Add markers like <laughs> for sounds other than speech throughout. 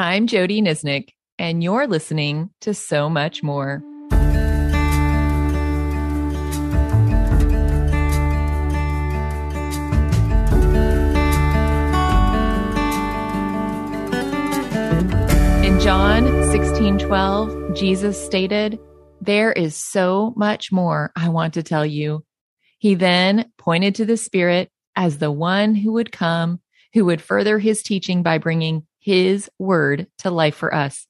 I'm Jody Nisnik, and you're listening to So Much More. In John 16 12, Jesus stated, There is so much more I want to tell you. He then pointed to the Spirit as the one who would come, who would further his teaching by bringing his word to life for us.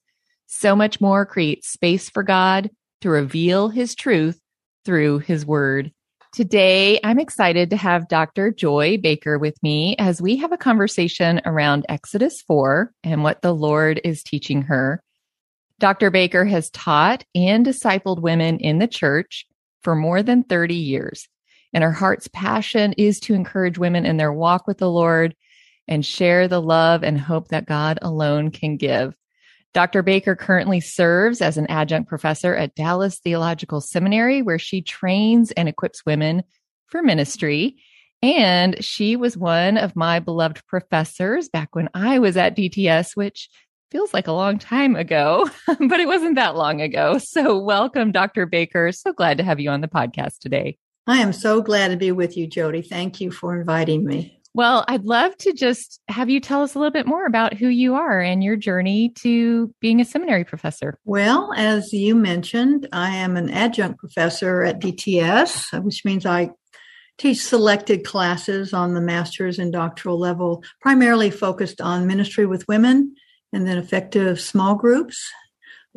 So much more creates space for God to reveal his truth through his word. Today, I'm excited to have Dr. Joy Baker with me as we have a conversation around Exodus 4 and what the Lord is teaching her. Dr. Baker has taught and discipled women in the church for more than 30 years. And her heart's passion is to encourage women in their walk with the Lord and share the love and hope that God alone can give. Dr. Baker currently serves as an adjunct professor at Dallas Theological Seminary, where she trains and equips women for ministry. And she was one of my beloved professors back when I was at DTS, which feels like a long time ago, <laughs> but it wasn't that long ago. So, welcome, Dr. Baker. So glad to have you on the podcast today. I am so glad to be with you, Jody. Thank you for inviting me. Well, I'd love to just have you tell us a little bit more about who you are and your journey to being a seminary professor. Well, as you mentioned, I am an adjunct professor at DTS, which means I teach selected classes on the master's and doctoral level, primarily focused on ministry with women and then effective small groups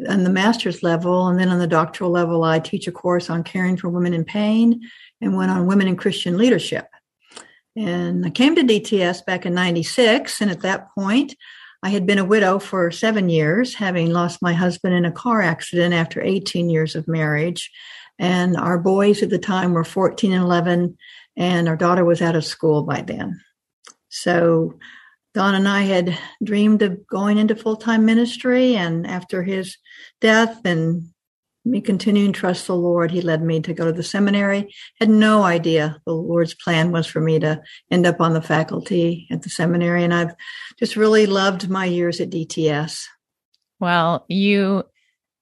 on the master's level. And then on the doctoral level, I teach a course on caring for women in pain and one on women in Christian leadership. And I came to DTS back in 96. And at that point, I had been a widow for seven years, having lost my husband in a car accident after 18 years of marriage. And our boys at the time were 14 and 11, and our daughter was out of school by then. So Don and I had dreamed of going into full time ministry. And after his death and me continuing to trust the Lord, He led me to go to the seminary. Had no idea the Lord's plan was for me to end up on the faculty at the seminary. And I've just really loved my years at DTS. Well, you,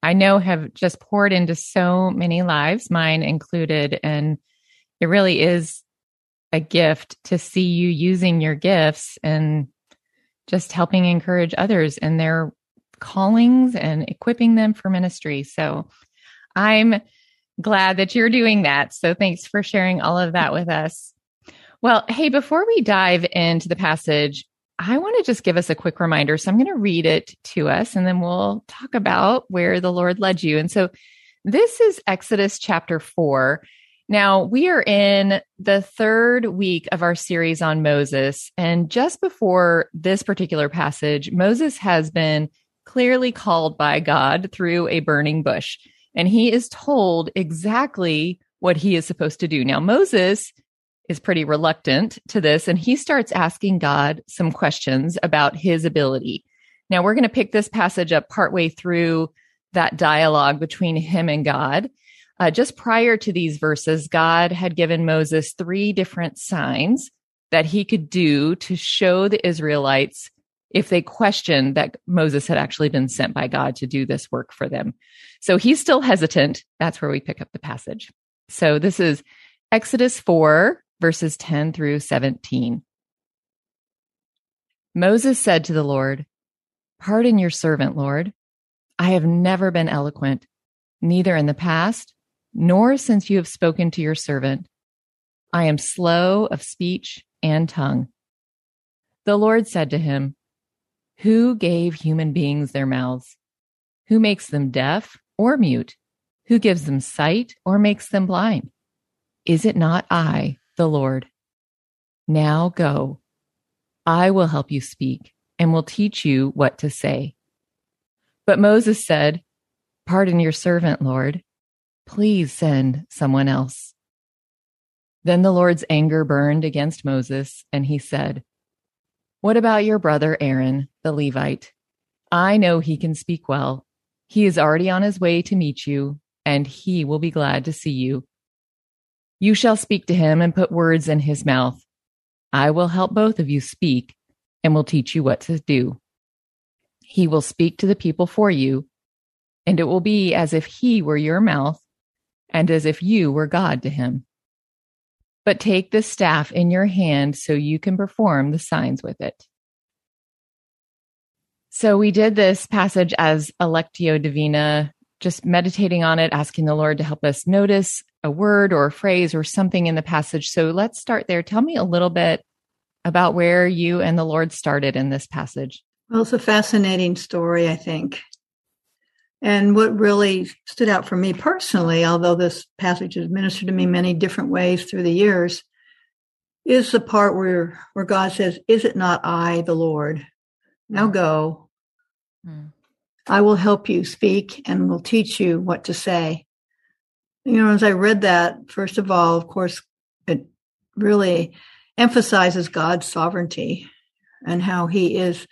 I know, have just poured into so many lives, mine included. And it really is a gift to see you using your gifts and just helping encourage others in their callings and equipping them for ministry. So I'm glad that you're doing that. So thanks for sharing all of that with us. Well, hey, before we dive into the passage, I want to just give us a quick reminder. So I'm going to read it to us and then we'll talk about where the Lord led you. And so this is Exodus chapter four. Now we are in the third week of our series on Moses. And just before this particular passage, Moses has been clearly called by God through a burning bush and he is told exactly what he is supposed to do. Now, Moses is pretty reluctant to this and he starts asking God some questions about his ability. Now, we're going to pick this passage up partway through that dialogue between him and God. Uh, just prior to these verses, God had given Moses three different signs that he could do to show the Israelites if they questioned that Moses had actually been sent by God to do this work for them. So he's still hesitant. That's where we pick up the passage. So this is Exodus 4, verses 10 through 17. Moses said to the Lord, Pardon your servant, Lord. I have never been eloquent, neither in the past, nor since you have spoken to your servant. I am slow of speech and tongue. The Lord said to him, who gave human beings their mouths? Who makes them deaf or mute? Who gives them sight or makes them blind? Is it not I, the Lord? Now go. I will help you speak and will teach you what to say. But Moses said, Pardon your servant, Lord. Please send someone else. Then the Lord's anger burned against Moses, and he said, what about your brother Aaron, the Levite? I know he can speak well. He is already on his way to meet you, and he will be glad to see you. You shall speak to him and put words in his mouth. I will help both of you speak and will teach you what to do. He will speak to the people for you, and it will be as if he were your mouth and as if you were God to him. But take the staff in your hand so you can perform the signs with it. So we did this passage as Lectio Divina, just meditating on it, asking the Lord to help us notice a word or a phrase or something in the passage. So let's start there. Tell me a little bit about where you and the Lord started in this passage. Well, it's a fascinating story, I think. And what really stood out for me personally, although this passage has ministered to me many different ways through the years, is the part where, where God says, Is it not I, the Lord? Now go. Mm. I will help you speak and will teach you what to say. You know, as I read that, first of all, of course, it really emphasizes God's sovereignty and how he is,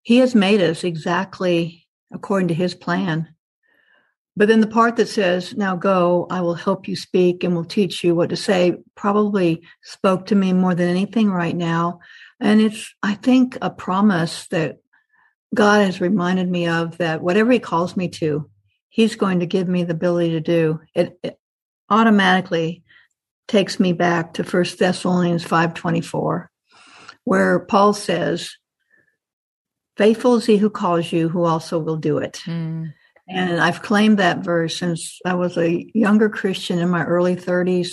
he has made us exactly according to his plan. But then the part that says, now go, I will help you speak and will teach you what to say, probably spoke to me more than anything right now. And it's, I think, a promise that God has reminded me of that whatever he calls me to, he's going to give me the ability to do. It, it automatically takes me back to First Thessalonians 5.24, where Paul says, faithful is he who calls you, who also will do it. Mm. And I've claimed that verse since I was a younger Christian in my early 30s.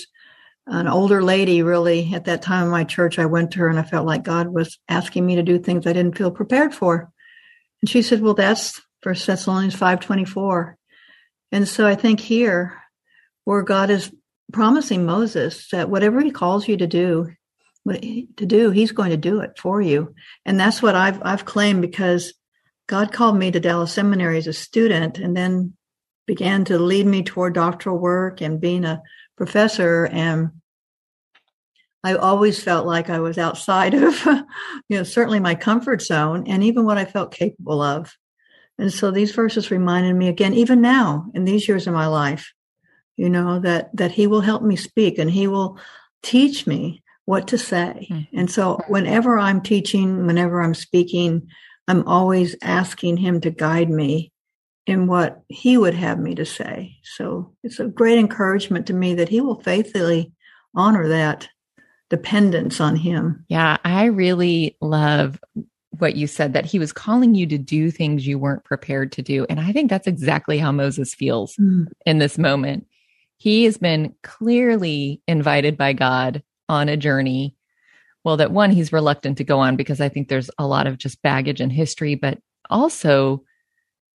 An older lady, really, at that time in my church, I went to her and I felt like God was asking me to do things I didn't feel prepared for. And she said, Well, that's First Thessalonians 5.24. And so I think here, where God is promising Moses that whatever he calls you to do, to do, he's going to do it for you. And that's what I've I've claimed because God called me to Dallas Seminary as a student and then began to lead me toward doctoral work and being a professor. And I always felt like I was outside <laughs> of, you know, certainly my comfort zone and even what I felt capable of. And so these verses reminded me again, even now in these years of my life, you know, that, that he will help me speak and he will teach me what to say. Mm-hmm. And so whenever I'm teaching, whenever I'm speaking, I'm always asking him to guide me in what he would have me to say. So it's a great encouragement to me that he will faithfully honor that dependence on him. Yeah, I really love what you said that he was calling you to do things you weren't prepared to do. And I think that's exactly how Moses feels mm. in this moment. He has been clearly invited by God on a journey well, that one, he's reluctant to go on because I think there's a lot of just baggage and history, but also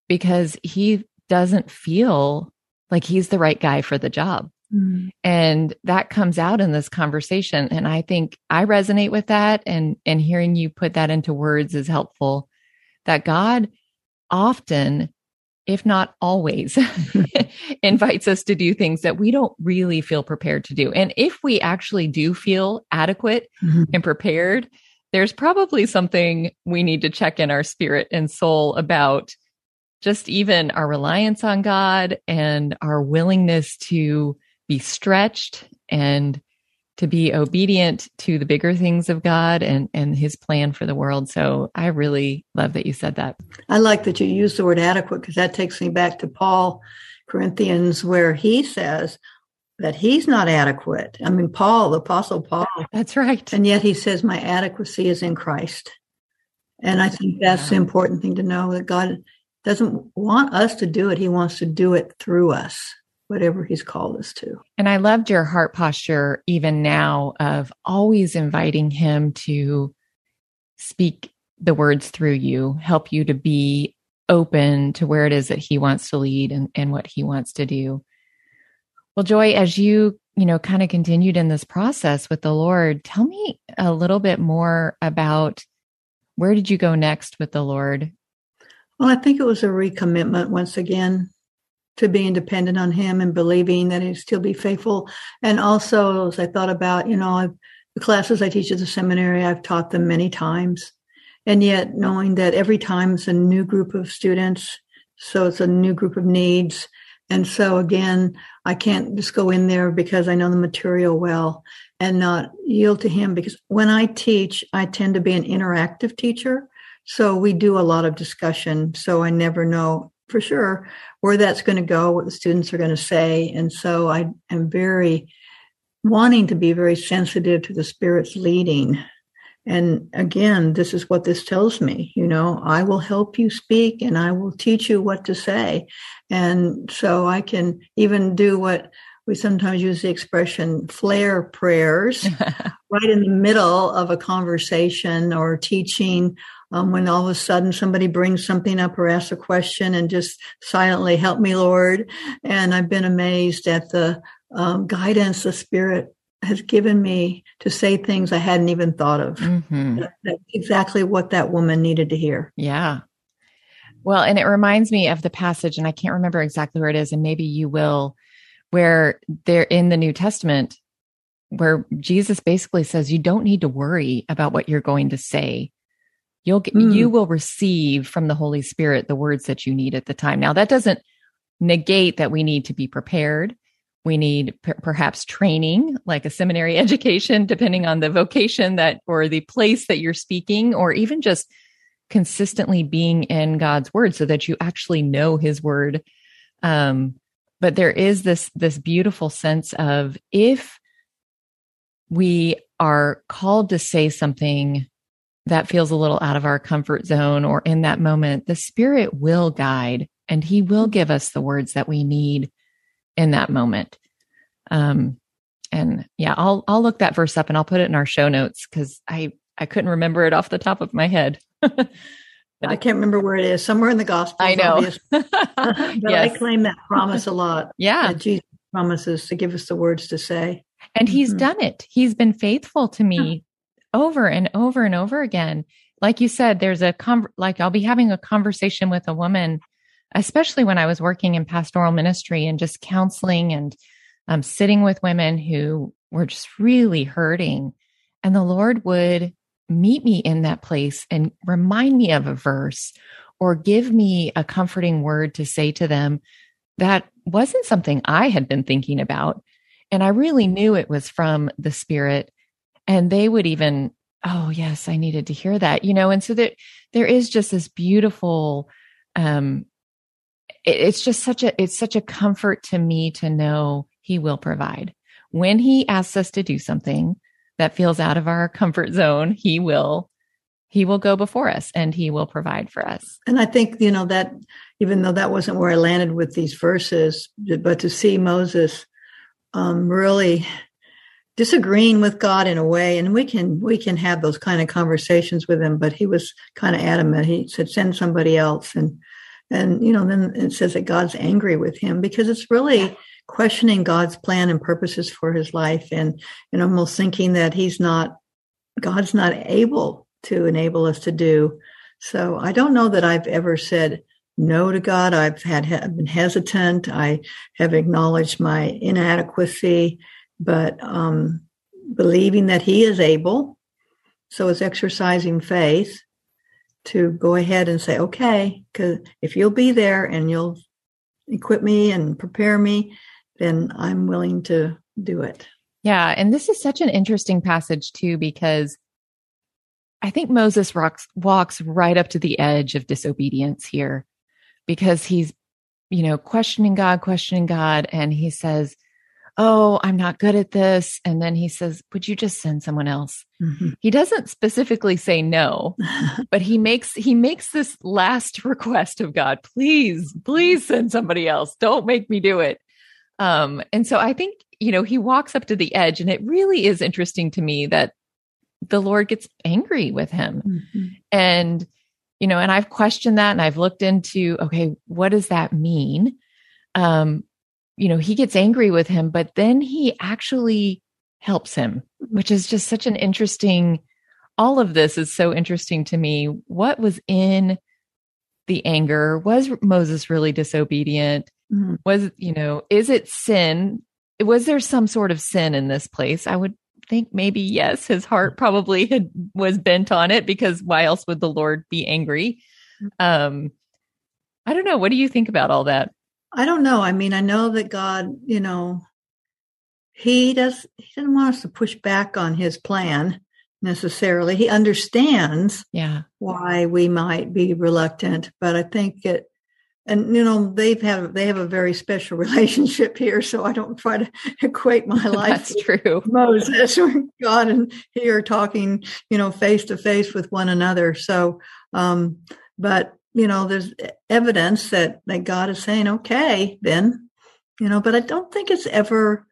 because he doesn't feel like he's the right guy for the job. Mm. And that comes out in this conversation. And I think I resonate with that. And, and hearing you put that into words is helpful that God often if not always, <laughs> <laughs> invites us to do things that we don't really feel prepared to do. And if we actually do feel adequate mm-hmm. and prepared, there's probably something we need to check in our spirit and soul about just even our reliance on God and our willingness to be stretched and to be obedient to the bigger things of God and, and his plan for the world. So I really love that you said that. I like that you use the word adequate because that takes me back to Paul Corinthians where he says that he's not adequate. I mean, Paul, the apostle Paul. That's right. And yet he says my adequacy is in Christ. And I think that's the important thing to know that God doesn't want us to do it. He wants to do it through us whatever he's called us to. And I loved your heart posture even now of always inviting him to speak the words through you, help you to be open to where it is that he wants to lead and, and what he wants to do. Well, Joy, as you, you know, kind of continued in this process with the Lord, tell me a little bit more about where did you go next with the Lord? Well, I think it was a recommitment once again to being dependent on him and believing that he'd still be faithful. And also, as I thought about, you know, I've, the classes I teach at the seminary, I've taught them many times. And yet, knowing that every time it's a new group of students, so it's a new group of needs. And so, again, I can't just go in there because I know the material well and not yield to him. Because when I teach, I tend to be an interactive teacher. So we do a lot of discussion. So I never know for sure where that's going to go, what the students are going to say. And so I am very wanting to be very sensitive to the Spirit's leading. And again, this is what this tells me, you know, I will help you speak and I will teach you what to say. And so I can even do what we sometimes use the expression flare prayers <laughs> right in the middle of a conversation or teaching um, when all of a sudden somebody brings something up or asks a question and just silently help me lord and i've been amazed at the um, guidance the spirit has given me to say things i hadn't even thought of. Mm-hmm. that's exactly what that woman needed to hear. Yeah. Well and it reminds me of the passage and i can't remember exactly where it is and maybe you will where they're in the new testament where jesus basically says you don't need to worry about what you're going to say You'll get, mm. you will receive from the Holy Spirit the words that you need at the time. Now that doesn't negate that we need to be prepared. We need p- perhaps training, like a seminary <laughs> education, depending on the vocation that or the place that you're speaking, or even just consistently being in God's word so that you actually know his word. Um, but there is this this beautiful sense of if we are called to say something that feels a little out of our comfort zone or in that moment, the spirit will guide and he will give us the words that we need in that moment. Um, and yeah, I'll, I'll look that verse up and I'll put it in our show notes because I, I couldn't remember it off the top of my head. <laughs> I can't remember where it is. Somewhere in the gospel. I know. <laughs> <laughs> but yes. I claim that promise a lot. Yeah. Jesus promises to give us the words to say. And he's mm-hmm. done it. He's been faithful to me over and over and over again. Like you said, there's a con- like I'll be having a conversation with a woman, especially when I was working in pastoral ministry and just counseling and um, sitting with women who were just really hurting. And the Lord would meet me in that place and remind me of a verse or give me a comforting word to say to them that wasn't something I had been thinking about. And I really knew it was from the Spirit and they would even oh yes i needed to hear that you know? And so that there is just this beautiful um it, it's just such a it's such a comfort to me to know he will provide. When he asks us to do something that feels out of our comfort zone he will he will go before us and he will provide for us. And i think you know that even though that wasn't where i landed with these verses but to see moses um, really disagreeing with God in a way, and we can we can have those kind of conversations with him. But he was kind of adamant. He said, "Send somebody else," and and you know then it says that God's angry with him because it's really questioning God's plan and purposes for his life, and and almost thinking that he's not God's not able to enable us to do. So I don't know that I've ever said no to God. I've had been hesitant. I have acknowledged my inadequacy but um, believing that He is able. So it's exercising faith to go ahead and say, okay, because if you'll be there and you'll equip me and prepare me, then I'm willing to do it. Yeah. And this is such an interesting passage, too, because I think Moses rocks, walks right up to the edge of disobedience here because he's, you know, questioning God, questioning God. And he says, oh, I'm not good at this. And then he says, would you just send someone else? Mm-hmm. He doesn't specifically say no, <laughs> but he makes, he makes this last <laughs> request of God, please, please send somebody else. Don't make me do it. Um, and so I think, you know, he walks up to the edge and it really is interesting to me that the Lord gets angry with him. Mm-hmm. And, you know, and I've questioned that and I've looked into, okay, what does that mean? Um, you know, he gets angry with him, but then he actually helps him, which is just such an interesting, all of this is so interesting to me. What was in the anger? Was Moses really disobedient? Mm-hmm. Was, you know, is it sin? Was there some sort of sin in this place? I would think maybe yes. His heart probably had, was bent on it because why else would the Lord be angry? Mm-hmm. Um, I don't know. What do you think about all that? I don't know. I mean, I know that God, you know, he does he doesn't want us to push back on his plan. necessarily. He understands yeah. why we might be reluctant, but I think it and you know they've had they have a very special <laughs> relationship here so i don't try to <laughs> equate my <laughs> life that's true moses or god and he are talking you know face to face with one another so um but you know there's evidence that that god is saying okay then you know but i don't think it's ever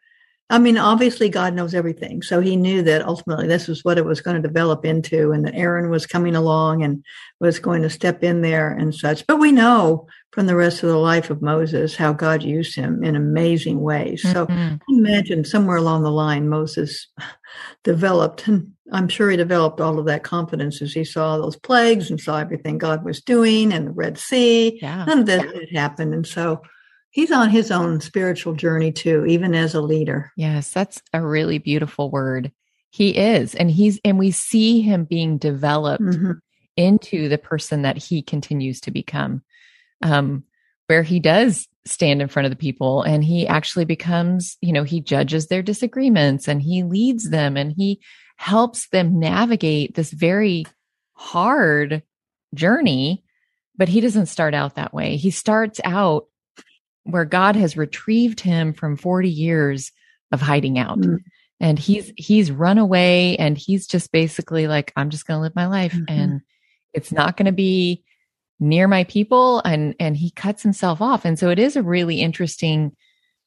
I mean, obviously, God knows everything. So he knew that ultimately this was what it was going to develop into, and that Aaron was coming along and was going to step in there and such. But we know from the rest of the life of Moses how God used him in amazing ways. So mm-hmm. imagine somewhere along the line, Moses developed, and I'm sure he developed all of that confidence as he saw those plagues and saw everything God was doing and the Red Sea. Yeah. None of that had happened. And so he's on his own spiritual journey too, even as a leader. Yes, that's a really beautiful word. He is. And he's, and we see him being developed mm-hmm. into the person that he continues to become, um, where he does stand in front of the people and he actually becomes, you know, he judges their disagreements and he leads them and he helps them navigate this very hard journey. But he doesn't start out that way. He starts out where God has retrieved him from 40 years of hiding out. Mm-hmm. And he's he's run away and he's just basically like I'm just going to live my life mm-hmm. and it's not going to be near my people and and he cuts himself off. And so it is a really interesting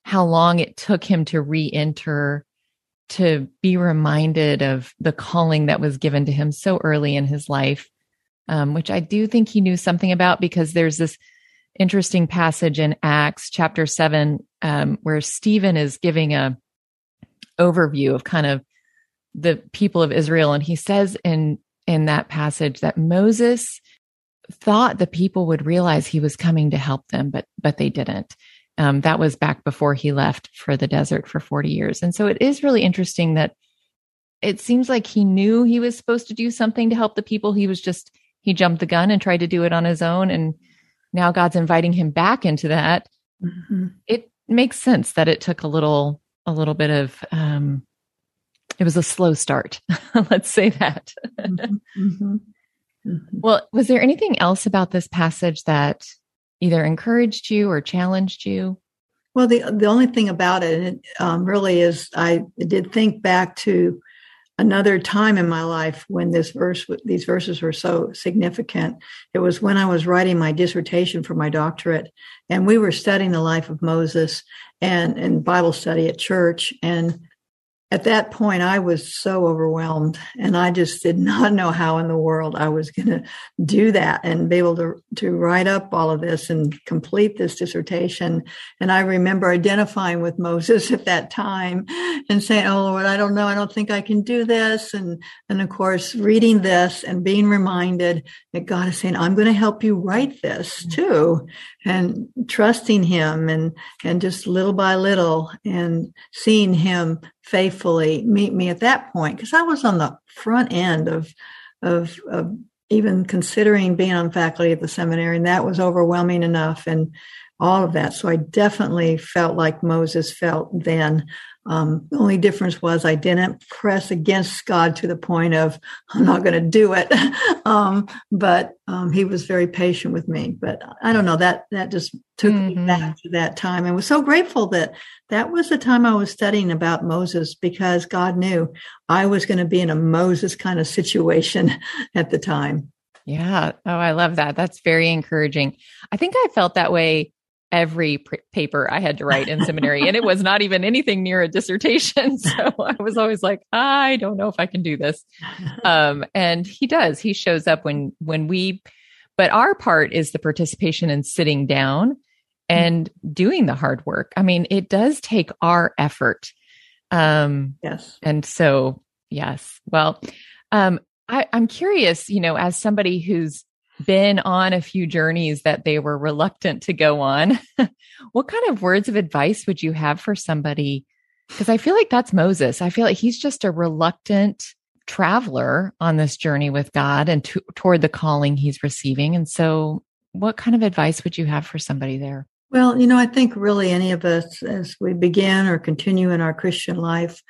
how long it took him to re-enter to be reminded of the calling that was given to him so early in his life um, which I do think he knew something about because there's this interesting passage in Acts chapter seven, um, where Stephen is giving a overview of kind of the people of Israel. And he says in, in that passage that Moses thought the people would realize he was coming to help them, but, but they didn't. Um, that was back before he left for the desert for 40 years. And so it is really interesting that it seems like he knew he was supposed to do something to help the people. He was just, he jumped the gun and tried to do it on his own. And now God's inviting him back into that. Mm-hmm. It makes sense that it took a little, a little bit of, um, it was a slow start. <laughs> Let's say that. Mm-hmm. mm-hmm. Mm-hmm. Well, was there anything else about this passage that either encouraged you or challenged you? Well, the the only thing about it, um, really is I did think back to another time in my life when this verse these verses were so significant it was when i was writing my dissertation for my doctorate and we were studying the life of moses and in bible study at church and at that point, I was so overwhelmed and I just did <laughs> not know how in the world I was going to do that and be able to, to write up all of this and complete this dissertation. And I remember identifying with <laughs> Moses at that time and saying, Oh Lord, I don't know. I don't think I can do this. And, and of course, reading this and being reminded that God is saying, I'm going to help you write this mm. too and trusting him and, and just little by little and seeing him faithfully meet me at that point because I was on the front end of, of, of even considering being on faculty at the seminary, and that was overwhelming enough, and all of that. So I definitely felt like Moses felt then um, the only difference was I didn't press against God to the point of I'm not going to do it. <laughs> um, but um, He was very patient with me. But I don't know that that just took mm-hmm. me back to that time, and was so grateful that that was the time I was studying about Moses because God knew I was going to be in a Moses kind of situation <laughs> at the time. Yeah. Oh, I love that. That's very encouraging. I think I felt that way every pr- paper I had to write in <laughs> seminary, and it was not even anything near a dissertation. <laughs> So I was always like, I don't know if I can do this. <laughs> Um, and he does. He shows up when when we, but our part is the participation in sitting down and doing the hard work. I mean, it does take our effort. Um, yes. And so, yes. Well, um, I, I'm curious, you know, as somebody who's been on a few journeys that they were reluctant to go on, <laughs> what kind of words of advice would you have for somebody? Because I feel like that's Moses. I feel like he's just a reluctant traveler on this journey with God and to, toward the calling he's receiving. And so, what kind of advice would you have for somebody there? Well, you know, I think really any of us, as we begin or continue in our Christian life,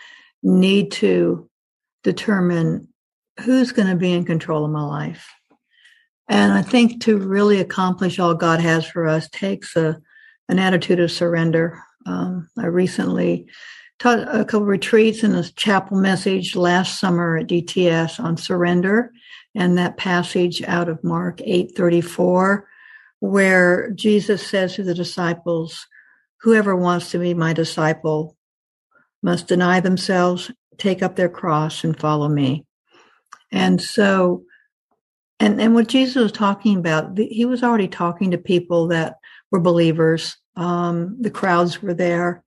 need to determine who's going to be in control of my life? And I think to really accomplish all God has for us takes a, an attitude of surrender. Um, I recently taught a couple retreats and a chapel message last summer at DTS on surrender and that passage out of Mark 8:34 where Jesus says to the disciples, whoever wants to be my disciple must deny themselves, take up their cross and follow me. And so and and what Jesus was talking about, he was already talking to people that were believers. Um, the crowds were there,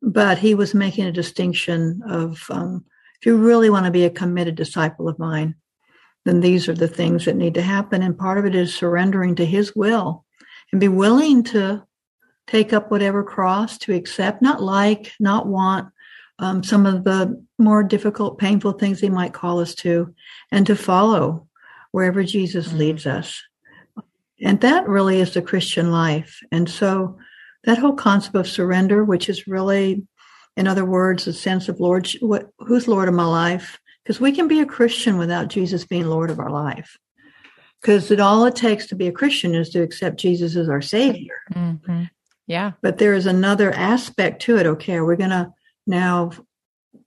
but he was making a distinction of um, if you really want to be a committed disciple of mine, then these are the things that need to happen. And part of it is surrendering to his will and be willing to take up whatever cross to accept, not like, not want um, some of the more difficult, painful things he might call us to, and to follow wherever Jesus mm-hmm. leads us. And that really is the Christian life. And so that whole concept of surrender, which is really, in other words, a sense of Lord, what, who's Lord of my life? Because we can be a Christian without Jesus being Lord of our life. Because it all it takes to be a Christian is to accept Jesus as our Savior. Mm-hmm. Yeah. But there is another aspect to it. Okay, are we going to now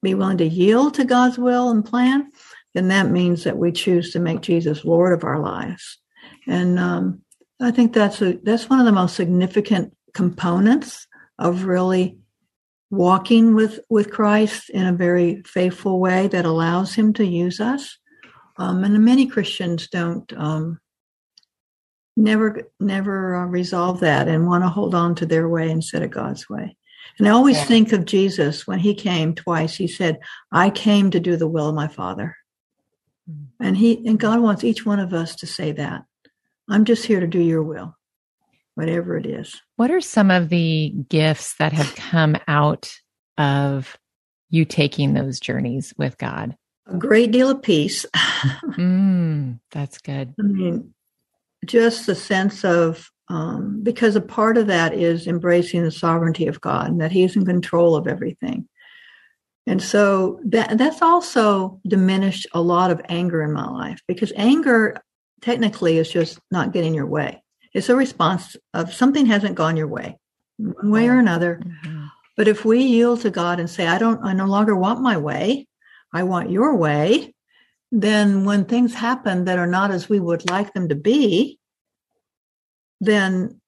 be willing to yield to God's will and plan? Then that means that we choose to make Jesus Lord of our lives. And um, I think that's a, that's one of the most significant components of really walking with with Christ in a very faithful way that allows Him to use us. Um, and many Christians don't um, never never uh, resolve that and want to hold on to their way instead of God's way. And I always yeah. think of Jesus when he came twice. He said, "I came to do the will of my Father." And he and God wants each one of us to say that. I'm just here to do your will, whatever it is. What are some of the gifts that have come out of you taking those journeys with God? A great deal of peace. <laughs> mm, that's good. I mean, just the sense of um, because a part of that is embracing the sovereignty of God and that He's in control of everything. And so that that's also diminished a lot of anger in my life because anger technically is just not getting your way. It's a response of something hasn't gone your way, one way or another. Mm-hmm. But if we yield to God and say, I don't, I no longer want my way, I want your way, then when things happen that are not as we would like them to be, then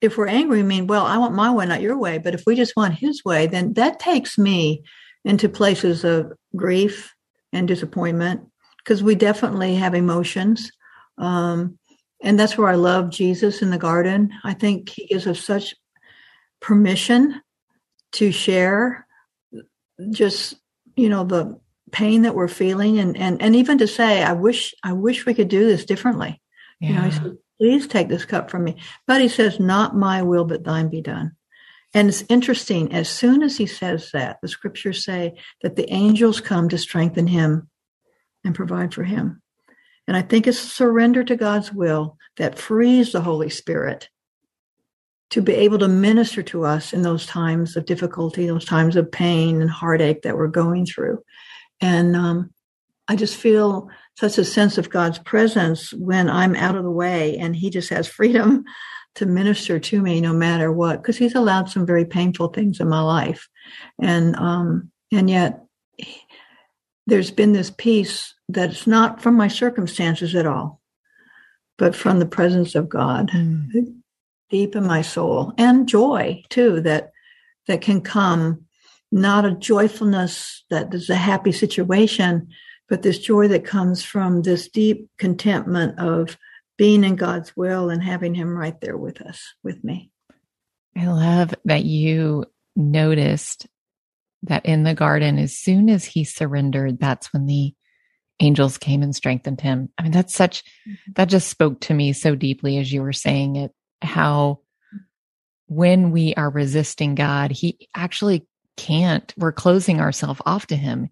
if we're angry, I mean, well, I want my way, not your way. But if we just want his way, then that takes me into places of grief and disappointment because we definitely have emotions. Um, and that's where I love Jesus in the garden. I think he gives us such permission to share just, you know, the pain that we're feeling and, and, and even to say, I wish, I wish we could do this differently. Yeah. You know, he said, please take this cup from me. But he says, not my will, but thine be done. And it's interesting, as soon as he says that, the scriptures say that the angels come to strengthen him and provide for him. And I think it's surrender to God's will that frees the Holy Spirit to be able to minister to us in those times of difficulty, those times of pain and heartache that we're going through. And um, I just feel such a sense of God's presence when I'm out of the way and He just has freedom to minister to me no matter what because he's allowed some very painful things in my life. And um and yet there's been this peace that's not from my circumstances at all but from the presence of god. Mm. deep in my soul. And joy too that that can come. Not a joyfulness that is a happy situation but this joy that comes from this deep contentment of being in God's will and having Him right there with us, with me. I love that you noticed that in the garden, as soon as he surrendered, that's when the angels came and strengthened him. I mean, that's such, mm-hmm. that just spoke to me so deeply as you were saying it, how when we are resisting God, he actually can't, we're closing ourselves off to him.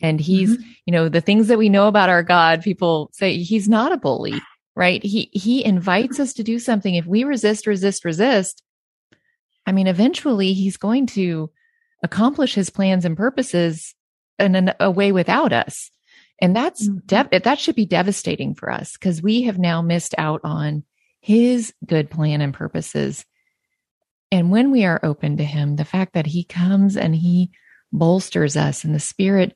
And he's, mm-hmm. you know, the things that we know about our God, people say he's not a bully right? He, he invites us to do something. If we resist, resist, resist, I mean, eventually he's going to accomplish his plans and purposes in a way without us. And that's mm-hmm. that should be devastating for us because we have now missed out on his good plan and purposes. And when we are open to him, the fact that he comes and he bolsters us and the spirit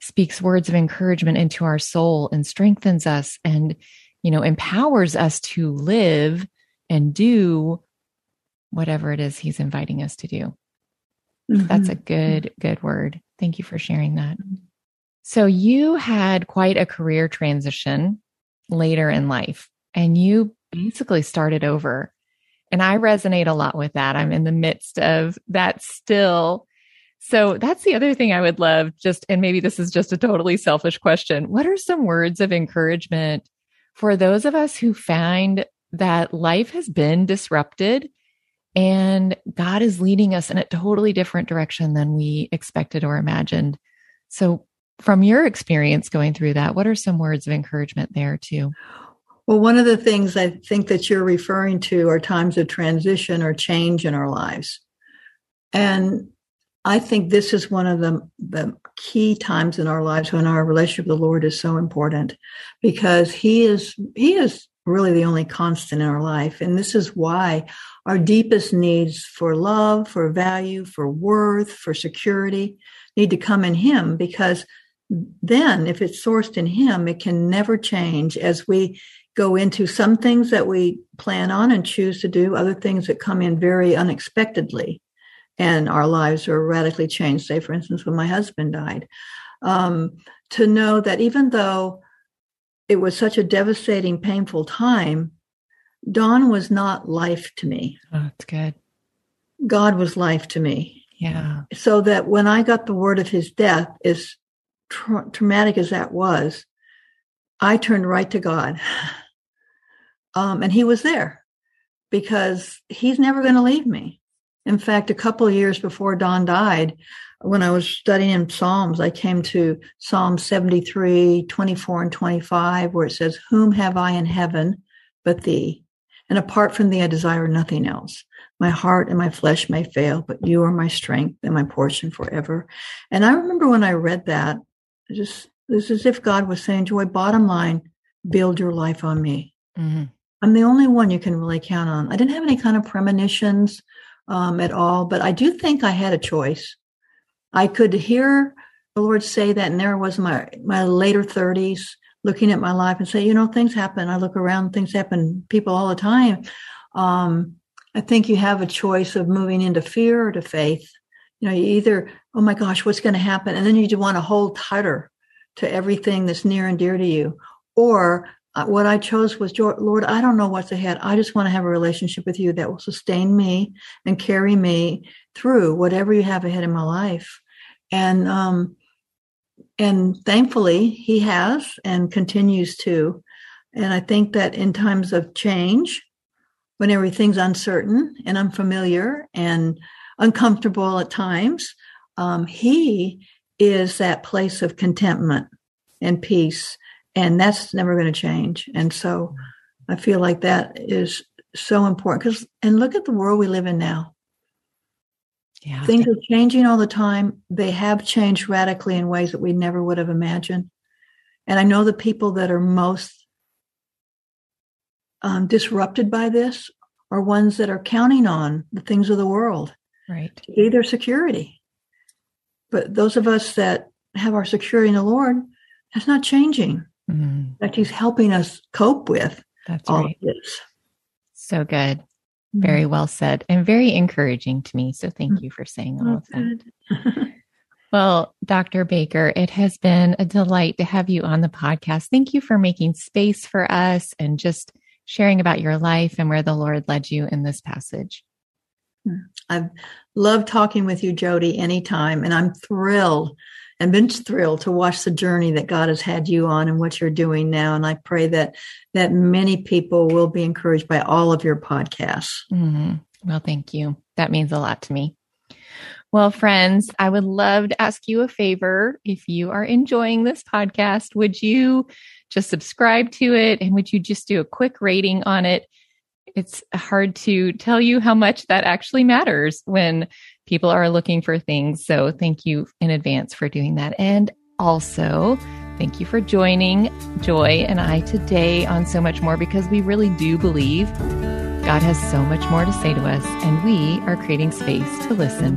speaks words of encouragement into our soul and strengthens us and, you know, empowers us to live and do whatever it is he's inviting us to do. Mm-hmm. That's a good, good word. Thank you for sharing that. So you had quite a career transition later in life and you basically started over. And I resonate a lot with that. I'm in the midst of that still. So that's the other thing I would love just, and maybe this is just a totally selfish question. What are some words of encouragement for those of us who find that life has been disrupted and God is leading us in a totally different direction than we expected or imagined? So, from your experience going through that, what are some words of encouragement there too? Well, one of the things I think that you're referring to are times of transition or change in our lives. And I think this is one of the, the key times in our lives when our relationship with the Lord is so important because He is He is really the only constant in our life. And this is why our deepest needs for love, for value, for worth, for security need to come in Him because then if it's sourced in Him, it can never change as we go into some things that we plan on and choose to do, other things that come in very unexpectedly, and our lives were radically changed. Say, for instance, when my husband died, um, to know that even though it was such a devastating, painful time, Don was not life to me. Oh, that's good. God was life to me. Yeah. So that when I got the word of his death, as tra- traumatic as that was, I turned right to God. <sighs> Um, and he was there because he's never going to leave me. In fact, a couple of years before Don died, when I was studying in Psalms, I came to Psalm 73, 24, and 25, where it says, Whom have I in heaven but thee? And apart from thee, I desire nothing else. My heart and my flesh may fail, but you are my strength and my portion forever. And I remember when I read that, just it's as if God was saying, Joy, bottom line, build your life on me. Mm-hmm. I'm the only one you can really count on. I didn't have any kind of premonitions um, at all, but I do think I had a choice. I could hear the Lord say that, and there was my my later 30s, looking at my life and say, you know, things happen. I look around, things happen, people all the time. Um, I think you have a choice of moving into fear or to faith. You know, you either, oh my gosh, what's going to happen? And then you do want to hold tighter to everything that's near and dear to you. Or what I chose was, Lord, I don't know what's ahead. I just want to have a relationship with you that will sustain me and carry me through whatever you have ahead in my life. And, um, and thankfully he has and continues to. And I think that in times of change, when everything's uncertain and unfamiliar and uncomfortable at times, um, he is that place of contentment and peace and that's never going to change. And so I feel like that is so important because, and look at the world we live in now. Yeah. Things are changing all the time. They have changed radically in ways that we never would have imagined. And I know the people that are most um, disrupted by this are ones that are counting on the things of the world, right? To be their security. But those of us that have our security in the Lord, that's not changing mm-hmm. that he's helping us cope with That's all right. this. So good. Very mm-hmm. well said and very encouraging to me. So thank mm-hmm. you for saying all of that. <laughs> well, Dr. Baker, it has been a delight to have you on the podcast. Thank you for making space for us and just sharing about your life and where the Lord led you in this passage. Mm. I've loved talking with you, Jody, anytime, and I'm thrilled and been thrilled to watch the journey that God has had you on and what you're doing now. And I pray that that many people will be encouraged by all of your podcasts. Mm-hmm. Well, thank you. That means a lot to me. Well, friends, I would love to ask you a favor. If you are enjoying this podcast, would you just subscribe to it and would you just do a quick rating on it? It's hard to tell you how much that actually matters when people are looking for things. So thank you in advance for doing that. And also, Thank you for joining Joy and I today on So Much More because we really do believe God has so much more to say to us, and we are creating space to listen.